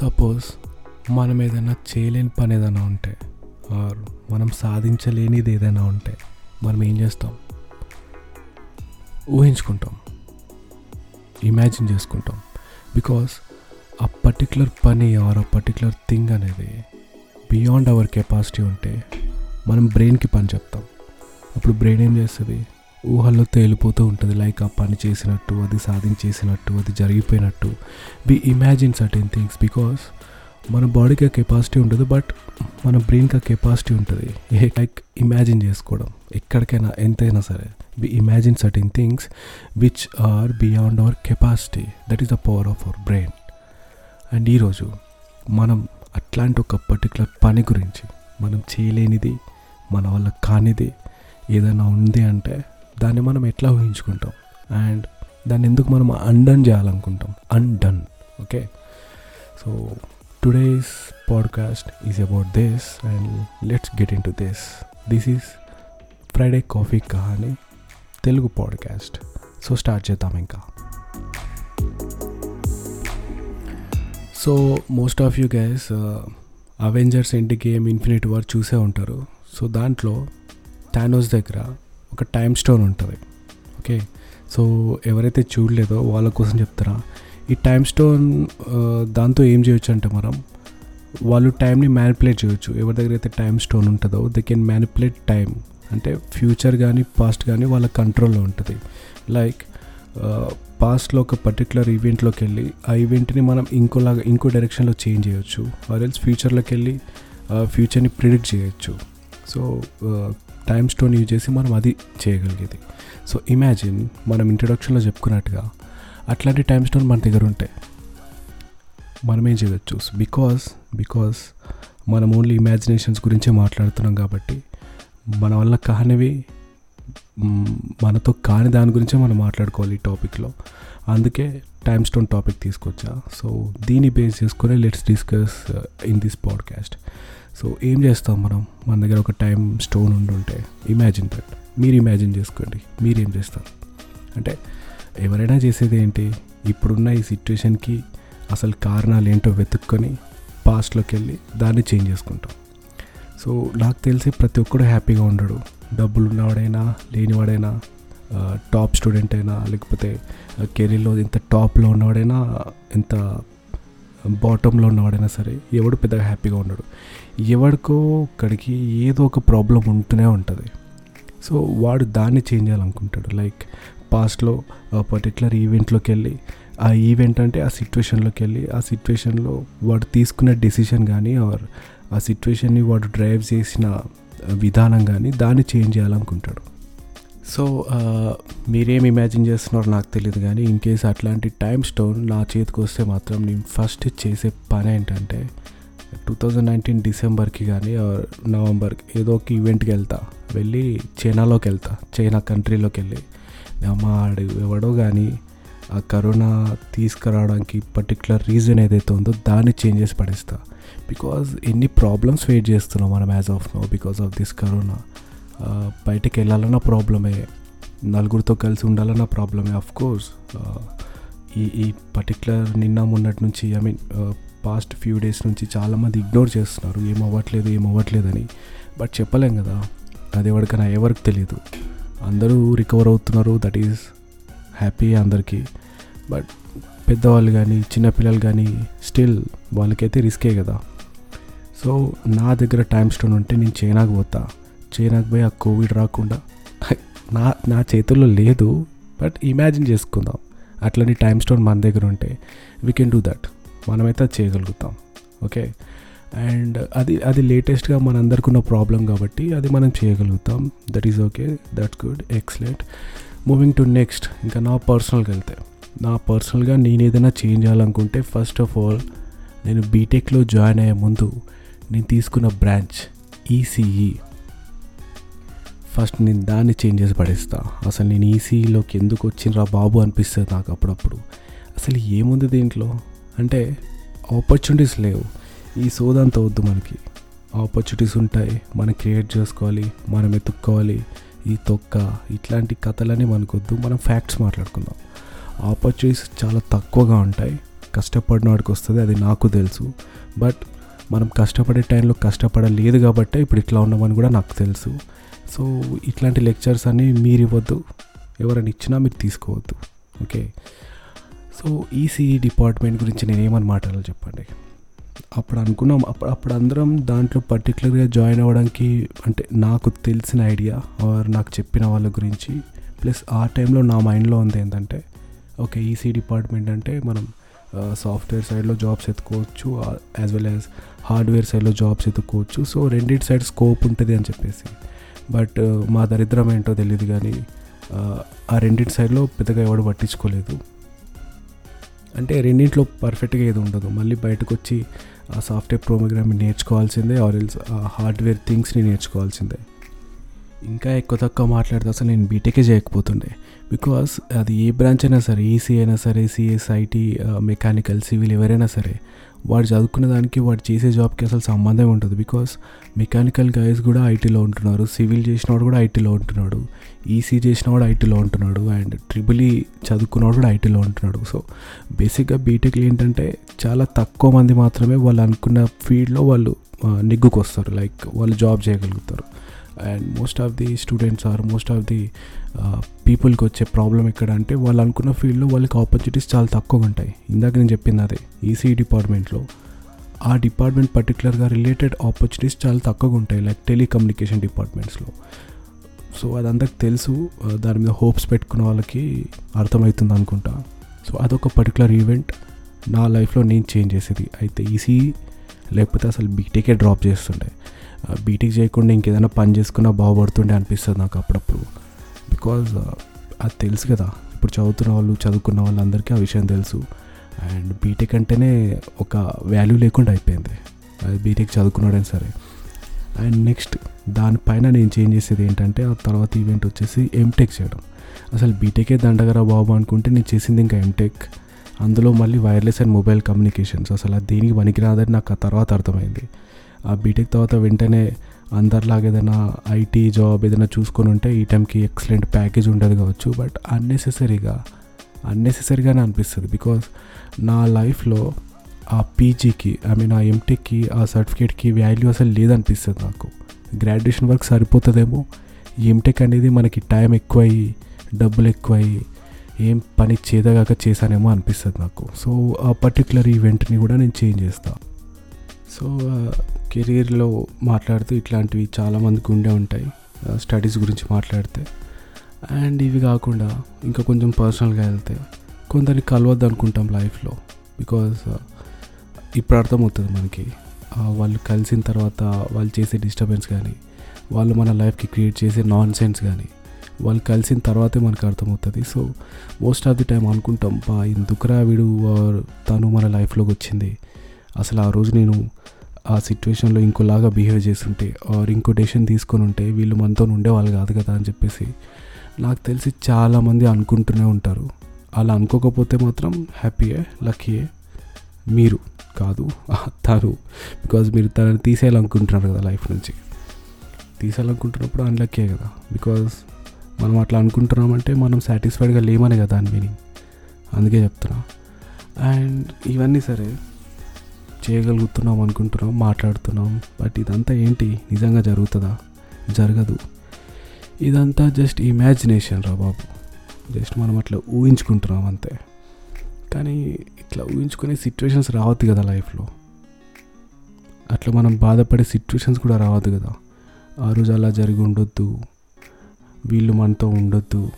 Suppose మనం ఏదైనా చేయలేని పని ఏదైనా ఉంటే ఆర్ మనం సాధించలేనిది ఏదైనా ఉంటే మనం ఏం చేస్తాం? ఊహించుకుంటాం. ఇమాజిన్ చేసుకుంటాం. బికాస్ ఆ పర్టికులర్ పని ఆర్ ఆ పర్టిక్యులర్ థింగ్ అనేది బియాండ్ అవర్ కెపాసిటీ ఉంటే మనం బ్రెయిన్కి పని చెప్తాం. అప్పుడు బ్రెయిన్ ఏం చేస్తుంది? ఊహల్లో తేలిపోతూ ఉంటుంది. లైక్ ఆ పని చేసినట్టు అది సాధించేసినట్టు అది జరిగిపోయినట్టు. We imagine certain things because మన బాడీకి ఆ కెపాసిటీ ఉండదు బట్ మన బ్రెయిన్కి ఆ కెపాసిటీ ఉంటుంది. ఏ లైక్ ఇమాజిన్ చేసుకోవడం. ఎక్కడికైనా ఎంతైనా సరే. We imagine certain things which are beyond our capacity that is the power of our brain and ఈరోజు మనం అట్లాంటి ఒక పర్టికులర్ పని గురించి మనం చేయలేనిది మన వల్ల కానిది ఏదైనా ఉంది అంటే దాన్ని మనం ఎట్లా ఊహించుకుంటాం? అండ్ దాన్ని ఎందుకు మనం undone చేయాలనుకుంటాం? Undone okay so today's podcast is about this and let's get into this this is Friday coffee Kahani Telugu podcast so start చేద్దాం ఇంకా. So most of you guys Avengers endgame infinity war చూసే ఉంటారు. So దాంట్లో Thanos దగ్గర ఒక time stone ఉంటుంది. Okay so ఎవరైతే చూడలేదో వాళ్ళ కోసం చెప్తారా ఈ టైం స్టోన్ దాంతో ఏం చేయొచ్చు అంటే మనం వాళ్ళు టైంని మ్యానిపులేట్ చేయొచ్చు. ఎవరి దగ్గర అయితే టైం స్టోన్ ఉంటుందో దే కెన్ మ్యానిపులేట్ టైం అంటే ఫ్యూచర్ కానీ పాస్ట్ కానీ వాళ్ళ కంట్రోల్లో ఉంటుంది. లైక్ పాస్ట్లో ఒక పర్టికులర్ ఈవెంట్లోకి వెళ్ళి ఆ ఈవెంట్ని మనం ఇంకోలాగా ఇంకో డైరెక్షన్లో చేంజ్ చేయొచ్చు. ఆర్ ఎల్స్ ఫ్యూచర్లోకి వెళ్ళి ఫ్యూచర్ని ప్రిడిక్ట్ చేయొచ్చు. సో టైం స్టోన్ యూజ్ చేసి మనం అది చేయగలిగేది. సో ఇమాజిన్ మనం ఇంట్రడక్షన్లో చెప్పుకున్నట్టుగా అట్లాంటి టైం స్టోన్ మన దగ్గర ఉంటే మనం ఏం చేయవచ్చు? బికాస్ బికాస్ మనం ఓన్లీ ఇమాజినేషన్స్ గురించే మాట్లాడుతున్నాం కాబట్టి మన వల్ల కానివి మనతో కాని దాని గురించే మనం మాట్లాడుకోవాలి ఈ టాపిక్లో అందుకే టైమ్ స్టోన్ టాపిక్ తీసుకొచ్చా. సో దీన్ని బేస్ చేసుకొని let's discuss in this podcast so ఏం చేస్తాం మనం? మన దగ్గర ఒక టైం స్టోన్ ఉండుంటే ఇమాజిన్ దట్ మీరు ఇమాజిన్ చేసుకోండి. మీరేం చేస్తారు? అంటే ఎవరైనా చేసేది ఏంటి? ఇప్పుడున్న ఈ సిచ్యువేషన్కి అసలు కారణాలు ఏంటో వెతుక్కొని పాస్ట్లోకి వెళ్ళి దాన్ని చేంజ్ చేసుకుంటాం. సో నాకు తెలిసి ప్రతి ఒక్కడు హ్యాపీగా ఉండడు. డబ్బులు ఉన్నవాడైనా లేనివాడైనా టాప్ స్టూడెంట్ అయినా లేకపోతే కెరీర్లో ఎంత టాప్లో ఉన్నవాడైనా ఎంత బాటంలో ఉన్నవాడైనా సరే ఎవడు పెద్దగా హ్యాపీగా ఉండడు. ఎవడికో ఒక్కడికి ఏదో ఒక ప్రాబ్లం ఉంటూనే ఉంటుంది. సో వాడు దాన్ని చేంజ్ చేయాలనుకుంటాడు. లైక్ పాస్ట్లో పర్టికులర్ ఈవెంట్లోకి వెళ్ళి ఆ ఈవెంట్ అంటే ఆ సిచ్యువేషన్లోకి వెళ్ళి ఆ సిచ్యువేషన్లో వాడు తీసుకున్న డెసిషన్ కానీ ఆర్ ఆ సిచ్యువేషన్ని వాడు డ్రైవ్ చేసిన విధానం కానీ దాన్ని చేంజ్ చేయాలనుకుంటాడు. సో మీరేం ఇమాజిన్ చేస్తున్నారో నాకు తెలియదు కానీ ఇన్ కేస్ అట్లాంటి టైం స్టోన్ నా చేతికి వస్తే మాత్రం నేను ఫస్ట్ చేసే పని ఏంటంటే టూ థౌజండ్ నైన్టీన్ డిసెంబర్కి కానీ నవంబర్కి ఏదో ఒక ఈవెంట్కి వెళ్తా. వెళ్ళి చైనాలోకి వెళ్తా. చైనా కంట్రీలోకి వెళ్ళి. అమ్మాడు ఎవడో కానీ ఆ కరోనా తీసుకురావడానికి పర్టికులర్ రీజన్ ఏదైతే ఉందో దాన్ని చేంజ్ చేసి పడేస్తా. బికాజ్ ఎన్ని ప్రాబ్లమ్స్ వెయిట్ చేస్తున్నాం మనం as of now because of this corona. బయటకు వెళ్ళాలన్నా ప్రాబ్లమే నలుగురితో కలిసి ఉండాలన్న ప్రాబ్లమే ఆఫ్ కోర్స్ ఈ ఈ పర్టికులర్ నిన్న మొన్నటి నుంచి I mean past few days నుంచి చాలామంది ఇగ్నోర్ చేస్తున్నారు ఏం అవ్వట్లేదు ఏం అవ్వట్లేదని. బట్ చెప్పలేం కదా అది ఎవరికైనా ఎవరికి తెలియదు. అందరూ రికవర్ అవుతున్నారు దట్ ఈజ్ హ్యాపీ అందరికీ. బట్ పెద్దవాళ్ళు కానీ చిన్నపిల్లలు కానీ స్టిల్ వాళ్ళకైతే రిస్కే కదా. సో నా దగ్గర టైం స్టోన్ ఉంటే నేను చైనాకు పోతా. చైనాకు పోయి ఆ కోవిడ్ రాకుండా. నా నా చేతుల్లో లేదు బట్ ఇమాజిన్ చేసుకుందాం. అట్లని టైం స్టోన్ మన దగ్గర ఉంటే వీ కెన్ డూ దట్ మనమైతే అది చేయగలుగుతాం. ఓకే? అండ్ అది అది లేటెస్ట్గా మనందరికి ఉన్న ప్రాబ్లం కాబట్టి అది మనం చేయగలుగుతాం. That is okay that's good excellent moving to next ఇంకా నా పర్సనల్గా వెళ్తే. నా పర్సనల్గా నేను ఏదైనా చేంజ్ చేయాలనుకుంటే ఫస్ట్ ఆఫ్ ఆల్ నేను బీటెక్లో జాయిన్ అయ్యే ముందు నేను తీసుకున్న బ్రాంచ్ ఈసీఈ ఫస్ట్ నేను దాన్ని చేంజ్ చేసి పడేస్తా. అసలు నేను ఈసీలోకి ఎందుకు వచ్చినరా బాబు అనిపిస్తుంది నాకు అప్పుడప్పుడు. అసలు ఏముంది దీంట్లో? అంటే ఆపర్చునిటీస్ లేవు. ఈ సోదంతా వద్దు మనకి. ఆపర్చునిటీస్ ఉంటాయి. మనం క్రియేట్ చేసుకోవాలి. మనం ఎత్తుక్కోవాలి. ఈ తొక్క ఇట్లాంటి కథలని మనకొద్దు. మనం ఫ్యాక్ట్స్ మాట్లాడుకుందాం. ఆపర్చునిటీస్ చాలా తక్కువగా ఉంటాయి. కష్టపడిన వాడికి వస్తుంది. అది నాకు తెలుసు. బట్ మనం కష్టపడే టైంలో కష్టపడలేదు కాబట్టే ఇప్పుడు ఇట్లా ఉన్నామని కూడా నాకు తెలుసు. సో ఇట్లాంటి లెక్చర్స్ అన్నీ మీరు ఇవ్వద్దు ఎవరైనా ఇచ్చినా మీరు తీసుకోవద్దు. ఓకే? సో ఈసీఈ డిపార్ట్మెంట్ గురించి నేను ఏమని మాట్లాడాలో చెప్పండి? అప్పుడు అనుకున్నాం అప్పుడు అప్పుడు అందరం దాంట్లో పర్టికులర్గా జాయిన్ అవ్వడానికి అంటే నాకు తెలిసిన ఐడియా ఆర్ నాకు చెప్పిన వాళ్ళ గురించి ప్లస్ ఆ టైంలో నా మైండ్లో ఉంది ఏంటంటే ఓకే ఈసీ డిపార్ట్మెంట్ అంటే మనం సాఫ్ట్వేర్ సైడ్లో జాబ్స్ ఎత్తుకోవచ్చు యాజ్ వెల్ యాజ్ హార్డ్వేర్ సైడ్లో జాబ్స్ ఎత్తుకోవచ్చు సో రెండింటి సైడ్ స్కోప్ ఉంటుంది అని చెప్పేసి. బట్ uh, మా దరిద్రం ఏంటో తెలియదు కానీ uh, ఆ రెండింటి సైడ్లో పెద్దగా ఎవడు పట్టించుకోలేదు. అంటే రెండింటిలో పర్ఫెక్ట్గా ఏది ఉండదు. మళ్ళీ బయటకు వచ్చి ఆ సాఫ్ట్వేర్ ప్రోగ్రామ్ నేర్చుకోవాల్సిందే ఆర్ ఎల్స్ ఆ హార్డ్వేర్ థింగ్స్ని నేర్చుకోవాల్సిందే. ఇంకా ఎక్కువ తక్కువ మాట్లాడితే అసలు నేను బీటెకే చేయకపోతుండే. బికాస్ అది ఏ బ్రాంచ్ అయినా సరే ఈసీ అయినా సరే సిఎస్ ఐటీ మెకానికల్ సివిల్ ఎవరైనా సరే వాడు చదువుకున్న దానికి వాడు చేసే జాబ్కి అసలు సంబంధం ఉంటుంది బికాస్ మెకానికల్ గైస్ కూడా ఐటీలో ఉంటున్నారు. సివిల్ చేసినవాడు కూడా ఐటీలో ఉంటున్నాడు. ఈసీ చేసినవాడు ఐటీలో ఉంటున్నాడు. అండ్ ట్రిపుల్ e ఈ చదువుకున్నవాడు కూడా ఐటీలో ఉంటున్నాడు. సో బేసిక్గా బీటెక్లు ఏంటంటే చాలా తక్కువ మంది మాత్రమే వాళ్ళు అనుకున్న ఫీల్డ్లో వాళ్ళు నిగ్గుకొస్తారు. లైక్ వాళ్ళు జాబ్ చేయగలుగుతారు. And most of the students or most of the పీపుల్కి వచ్చే ప్రాబ్లం ఎక్కడ అంటే వాళ్ళు అనుకున్న ఫీల్డ్లో వాళ్ళకి ఆపర్చునిటీస్ చాలా తక్కువగా ఉంటాయి. ఇందాక నేను చెప్పింది అదే. ఈసీ డిపార్ట్మెంట్లో ఆ డిపార్ట్మెంట్ పర్టికులర్గా రిలేటెడ్ ఆపర్చునిటీస్ చాలా తక్కువగా ఉంటాయి లైక్ టెలికమ్యూనికేషన్ డిపార్ట్మెంట్స్లో సో అది అందరికి తెలుసు. Uh, దాని మీద హోప్స్ పెట్టుకున్న వాళ్ళకి అర్థమవుతుంది అనుకుంటా. సో అదొక పర్టికులర్ ఈవెంట్ నా లైఫ్లో నేను చేంజ్ చేసేది. అయితే ఈసీ లేకపోతే అసలు బీటెకే డ్రాప్ చేస్తుండే. బీటెక్ చేయకుండా ఇంకేదైనా పని చేసుకున్నా బాగుపడుతుండే అనిపిస్తుంది నాకు అప్పుడప్పుడు. బికాజ్ అది తెలుసు కదా. ఇప్పుడు చదువుతున్న వాళ్ళు చదువుకున్న వాళ్ళందరికీ ఆ విషయం తెలుసు. అండ్ బీటెక్ అంటేనే ఒక వాల్యూ లేకుండా అయిపోయింది. అది బీటెక్ చదువుకున్నాడని సరే. అండ్ నెక్స్ట్ దానిపైన నేను చేంజ్ చేసేది ఏంటంటే ఆ తర్వాత ఈవెంట్ వచ్చేసి ఎంటెక్ చేయడం. అసలు బీటెకే దండగరా బాబు అనుకుంటే నేను చేసింది ఇంకా ఎంటెక్ అందులో మళ్ళీ వైర్లెస్ అండ్ మొబైల్ కమ్యూనికేషన్స్. అసలు అది దేనికి పనికిరాదని నాకు ఆ తర్వాత అర్థమైంది. ఆ బీటెక్ తర్వాత వెంటనే అందరిలాగా ఏదైనా ఐటీ జాబ్ ఏదైనా చూసుకొని ఉంటే ఈ టైంకి ఎక్సలెంట్ ప్యాకేజ్ ఉండదు కావచ్చు. బట్ అన్నెసెసరీగా అన్నెసెసరీగానే అనిపిస్తుంది. బికాస్ నా లైఫ్లో ఆ పీజీకి ఐ మీన్ ఆ ఎంటెక్కి ఆ సర్టిఫికేట్కి వాల్యూ అసలు లేదనిపిస్తుంది నాకు. Graduation work సరిపోతుందేమో. ఎంటెక్ అనేది మనకి టైం ఎక్కువయ్యి డబ్బులు ఎక్కువయ్యి ఏం పని చేదగాక చేశానేమో అనిపిస్తుంది నాకు. సో ఆ పర్టికులర్ ఈవెంట్ని కూడా నేను చేంజ్ చేస్తాను సో కెరీర్లో మాట్లాడుతూ ఇట్లాంటివి చాలామందికి ఉండే ఉంటాయి. స్టడీస్ గురించి మాట్లాడితే. అండ్ ఇవి కాకుండా ఇంకా కొంచెం పర్సనల్గా వెళ్తే కొందరిని కలవద్దు అనుకుంటాం లైఫ్లో. బికాజ్ ఇప్పుడు అర్థమవుతుంది మనకి. వాళ్ళు కలిసిన తర్వాత వాళ్ళు చేసే డిస్టర్బెన్స్ కానీ వాళ్ళు మన లైఫ్కి క్రియేట్ చేసే నాన్ సెన్స్ కానీ వాళ్ళు కలిసిన తర్వాతే మనకు అర్థమవుతుంది. So most of the time అనుకుంటాం బా ఎందుకురా వీడు తను మన లైఫ్లోకి వచ్చింది. అసలు ఆ రోజు నేను ఆ సిచ్యువేషన్లో ఇంకోలాగా బిహేవ్ చేస్తుంటే ఆర్ ఇంకో డెసిషన్ తీసుకొని ఉంటే వీళ్ళు మనతో ఉండేవాళ్ళు కాదు కదా అని చెప్పేసి నాకు తెలిసి చాలామంది అనుకుంటూనే ఉంటారు. అలా అనుకోకపోతే మాత్రం హ్యాపీయే లక్కీయే మీరు కాదు తను బికాజ్ మీరు తనని తీసేయాలనుకుంటున్నారు కదా లైఫ్ నుంచి. తీసేయాలనుకుంటున్నప్పుడు అన్లక్కీ కదా. బికాజ్ మనం అట్లా అనుకుంటున్నామంటే మనం సాటిస్ఫైడ్గా లేమనే కదా దాని మీనింగ్ అందుకే చెప్తున్నా. అండ్ ఇవన్నీ సరే చేయగలుగుతున్నాం అనుకుంటున్నాం మాట్లాడుతున్నాం. బట్ ఇదంతా ఏంటి? నిజంగా జరుగుతుందా? జరగదు. ఇదంతా జస్ట్ ఇమాజినేషన్ రా బాబు. జస్ట్ మనం అట్లా ఊహించుకుంటున్నాం అంతే. కానీ ఇట్లా ఊహించుకునే సిచ్యువేషన్స్ రావద్దు కదా లైఫ్లో. అట్లా మనం బాధపడే సిచ్యువేషన్స్ కూడా రావద్దు కదా. ఆ రోజు అలా జరిగి ఉండొద్దు. వీళ్ళు మనతో ఉండొద్దు.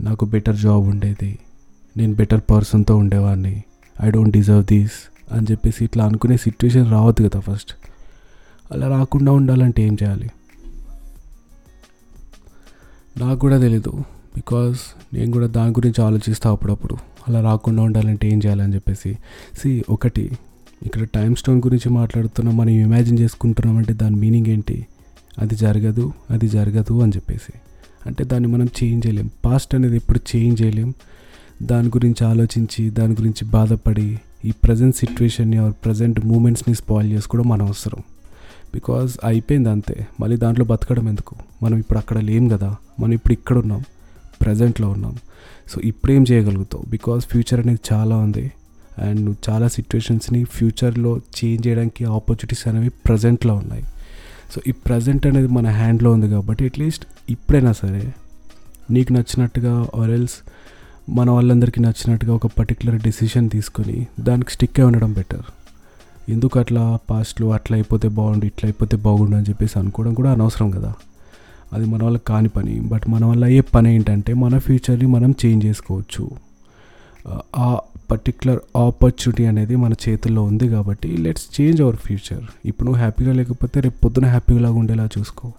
నాకు బెటర్ జాబ్ ఉండేది. నేను బెటర్ పర్సన్తో ఉండేవాడిని. ఐ డోంట్ డిజర్వ్ దీస్ అని చెప్పేసి ఇట్లా అనుకునే సిచ్యువేషన్ రావద్దు కదా ఫస్ట్ అలా రాకుండా ఉండాలంటే ఏం చేయాలి? నాకు కూడా తెలీదు. బికాస్ నేను కూడా దాని గురించి ఆలోచిస్తా అప్పుడప్పుడు. అలా రాకుండా ఉండాలంటే ఏం చేయాలని చెప్పేసి. సి ఒకటి ఇక్కడ టైమ్ స్టోన్ గురించి మాట్లాడుతున్నాం మనం ఇమాజిన్ చేసుకుంటున్నాం అంటే దాని మీనింగ్ ఏంటి? అది జరగదు అది జరగదు అని చెప్పేసి. అంటే దాన్ని మనం చేంజ్ చేయలేం. పాస్ట్ అనేది ఎప్పుడు చేంజ్ చేయలేం. దాని గురించి ఆలోచించి దాని గురించి బాధపడి ఈ ప్రజెంట్ సిచ్యువేషన్ని ఆర్ ప్రజెంట్ మూమెంట్స్ని స్పాయిల్ చేసుకోవడం మన అవసరం. బికాజ్ అయిపోయింది అంతే. మళ్ళీ దాంట్లో బతకడం ఎందుకు? మనం ఇప్పుడు అక్కడ లేం కదా. మనం ఇప్పుడు ఇక్కడ ఉన్నాం. ప్రజెంట్లో ఉన్నాం. సో ఇప్పుడేం చేయగలుగుతావు? బికాజ్ ఫ్యూచర్ అనేది చాలా ఉంది. అండ్ నువ్వు చాలా సిచ్యువేషన్స్ని ఫ్యూచర్లో చేంజ్ చేయడానికి ఆపర్చునిటీస్ అనేవి ప్రజెంట్లో ఉన్నాయి. సో ఈ ప్రజెంట్ అనేది మన హ్యాండ్లో ఉంది కాబట్టి అట్లీస్ట్ ఇప్పుడైనా సరే నీకు నచ్చినట్టుగా ఆర్ ఎల్స్ మన వాళ్ళందరికీ నచ్చినట్టుగా ఒక పర్టికులర్ డెసిషన్ తీసుకొని దానికి స్టిక్ అయి ఉండడం బెటర్ ఎందుకు అట్లా? పాస్ట్లో అట్లా అయిపోతే బాగుండు ఇట్లా అయిపోతే బాగుండు అని చెప్పేసి అనుకోవడం కూడా అనవసరం కదా. అది మన వల్ల కాని పని. బట్ మన వల్ల అయ్యే పని ఏంటంటే మన ఫ్యూచర్ని మనం చేంజ్ చేసుకోవచ్చు. ఆ పర్టికులర్ ఆపర్చునిటీ అనేది మన చేతుల్లో ఉంది కాబట్టి లెట్స్ చేంజ్ అవర్ ఫ్యూచర్ ఇప్పుడు నువ్వు హ్యాపీగా లేకపోతే రేపు పొద్దున హ్యాపీగా ఉండేలా చూసుకో.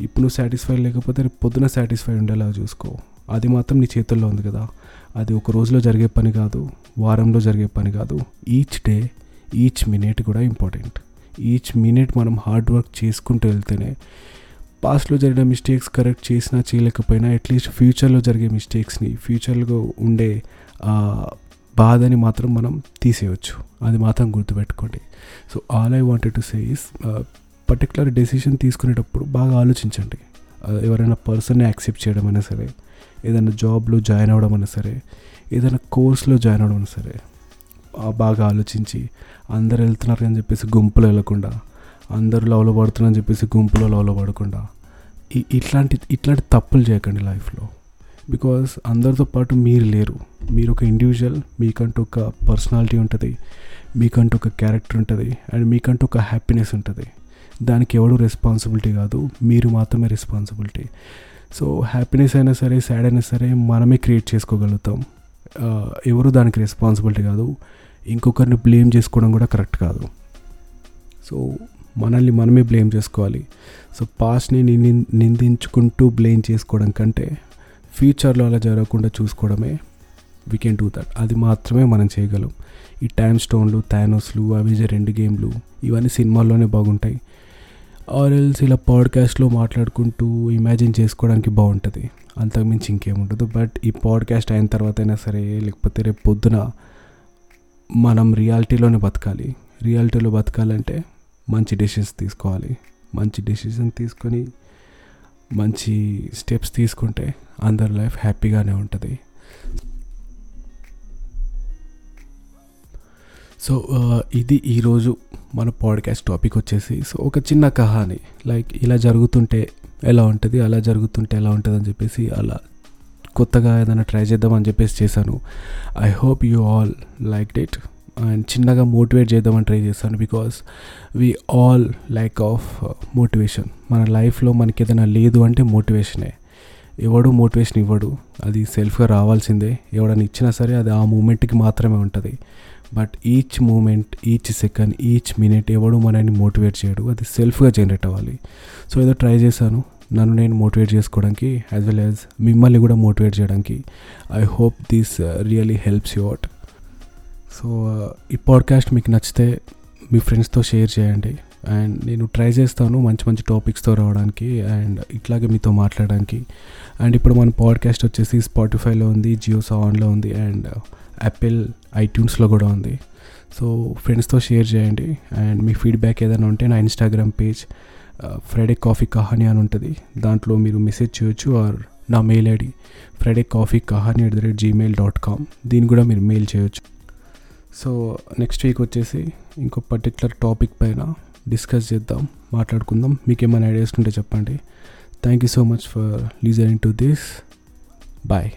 ఇప్పుడు నువ్వు సాటిస్ఫై లేకపోతే రేపు పొద్దున సాటిస్ఫై ఉండేలా చూసుకో. అది మాత్రం నీ చేతుల్లో ఉంది కదా. అది ఒక రోజులో జరిగే పని కాదు వారంలో జరిగే పని కాదు. ఈచ్ డే ఈచ్ మినిట్ కూడా ఇంపార్టెంట్ ఈచ్ మినిట్ మనం హార్డ్ వర్క్ చేసుకుంటూ వెళ్తేనే పాస్ట్లో జరిగిన మిస్టేక్స్ కరెక్ట్ చేసినా చేయలేకపోయినా అట్లీస్ట్ ఫ్యూచర్లో జరిగే మిస్టేక్స్ని ఫ్యూచర్లో ఉండే బాధని మాత్రం మనం తీసేయచ్చు. అది మాత్రం గుర్తుపెట్టుకోండి. So all I wanted to say is particular decision తీసుకునేటప్పుడు బాగా ఆలోచించండి. ఎవరైనా పర్సన్ని యాక్సెప్ట్ చేయడం అయినా సరే ఏదైనా జాబ్లో జాయిన్ అవ్వడం అయినా సరే ఏదైనా కోర్స్లో జాయిన్ అవ్వడం అయినా సరే బాగా ఆలోచించి అందరు వెళ్తున్నారు అని చెప్పేసి గుంపులు వెళ్ళకుండా అందరూ లవ్లో పడుతున్నారని చెప్పేసి గుంపులో లవ్లో పడకుండా ఇట్లాంటి ఇట్లాంటి తప్పులు చేయకండి లైఫ్లో. బికాస్ అందరితో పాటు మీరు లేరు. మీరు ఒక ఇండివిజువల్ మీకంటూ ఒక పర్సనాలిటీ ఉంటుంది మీకంటూ ఒక క్యారెక్టర్ ఉంటుంది అండ్ మీకంటూ ఒక హ్యాపీనెస్ ఉంటుంది. దానికి ఎవడు రెస్పాన్సిబిలిటీ కాదు మీరు మాత్రమే రెస్పాన్సిబిలిటీ. సో హ్యాపీనెస్ అయినా సరే సాడ్ అయినా సరే మనమే క్రియేట్ చేసుకోగలుగుతాం. ఎవరు దానికి రెస్పాన్సిబిలిటీ కాదు. ఇంకొకరిని బ్లేమ్ చేసుకోవడం కూడా కరెక్ట్ కాదు. సో మనల్ని మనమే బ్లేమ్ చేసుకోవాలి. సో పాస్ట్ని నిందించుకుంటూ బ్లేమ్ చేసుకోవడం కంటే ఫ్యూచర్లో అలా జరగకుండా చూసుకోవడమే వీ కెన్ డూ దట్ అది మాత్రమే మనం చేయగలం. ఈ టైమ్ స్టోన్లు థానోస్లు అవి రెండు గేమ్లు ఇవన్నీ సినిమాల్లోనే బాగుంటాయి. ఆర్ఎల్స్ ఇలా పాడ్కాస్ట్లో మాట్లాడుకుంటూ ఇమాజిన్ చేసుకోవడానికి బాగుంటుంది అంతకుమించి ఇంకేముండదు. బట్ ఈ పాడ్కాస్ట్ అయిన తర్వాత అయినా సరే లేకపోతే రేపు పొద్దున మనం రియాలిటీలోనే బతకాలి. రియాలిటీలో బతకాలంటే మంచి డెసిషన్స్ తీసుకోవాలి. మంచి డెసిషన్ తీసుకొని మంచి స్టెప్స్ తీసుకుంటే అందరి లైఫ్ హ్యాపీగానే ఉంటుంది. సో uh, ఇది ఈరోజు మన పాడ్కాస్ట్ టాపిక్ వచ్చేసి సో ఒక చిన్న కహాని లైక్ ఇలా జరుగుతుంటే ఎలా ఉంటుంది అలా జరుగుతుంటే ఎలా ఉంటుంది అని చెప్పేసి అలా కొత్తగా ఏదైనా ట్రై చేద్దామని చెప్పేసి చేశాను. I hope you all like it and చిన్నగా మోటివేట్ చేద్దామని ట్రై చేస్తాను because we all like of motivation మన లైఫ్లో మనకి ఏదైనా లేదు అంటే మోటివేషనే ఎవడు మోటివేషన్ ఇవ్వడు అది సెల్ఫ్గా రావాల్సిందే. ఎవడని ఇచ్చినా సరే అది ఆ మూమెంట్కి మాత్రమే ఉంటుంది. But each moment each second each minute ఎవడు మనల్ని మోటివేట్ చేయడు. అది సెల్ఫ్గా జనరేట్ అవ్వాలి. సో ఏదో ట్రై చేశాను. నన్ను నేను మోటివేట్ చేసుకోవడానికి యాజ్ వెల్ యాజ్ మిమ్మల్ని కూడా మోటివేట్ చేయడానికి. I hope this really helps you out so uh, ఈ పాడ్కాస్ట్ మీకు నచ్చితే మీ ఫ్రెండ్స్తో షేర్ చేయండి. అండ్ నేను ట్రై చేస్తాను మంచి మంచి టాపిక్స్తో రావడానికి అండ్ ఇట్లాగే మీతో మాట్లాడడానికి. అండ్ ఇప్పుడు మన పాడ్కాస్ట్ వచ్చేసి స్పాటిఫైలో ఉంది జియో సావన్లో ఉంది. అండ్ యాపిల్ ఐట్యూన్స్లో కూడా ఉంది. సో ఫ్రెండ్స్తో షేర్ చేయండి. అండ్ మీ ఫీడ్బ్యాక్ ఏదైనా ఉంటే నా Instagram page Friday Coffee Kahani అని ఉంటుంది. దాంట్లో మీరు మెసేజ్ చేయొచ్చు ఆర్ నా mail ID Friday coffee Kahani at the rate gmail dot com దీన్ని కూడా మీరు మెయిల్ చేయొచ్చు. సో నెక్స్ట్ వీక్ వచ్చేసి ఇంకో పర్టికులర్ టాపిక్ పైన డిస్కస్ చేద్దాం మాట్లాడుకుందాం. మీకు ఏమైనా ఐడియాస్ ఉంటే చెప్పండి. Thank you so much for listening to this bye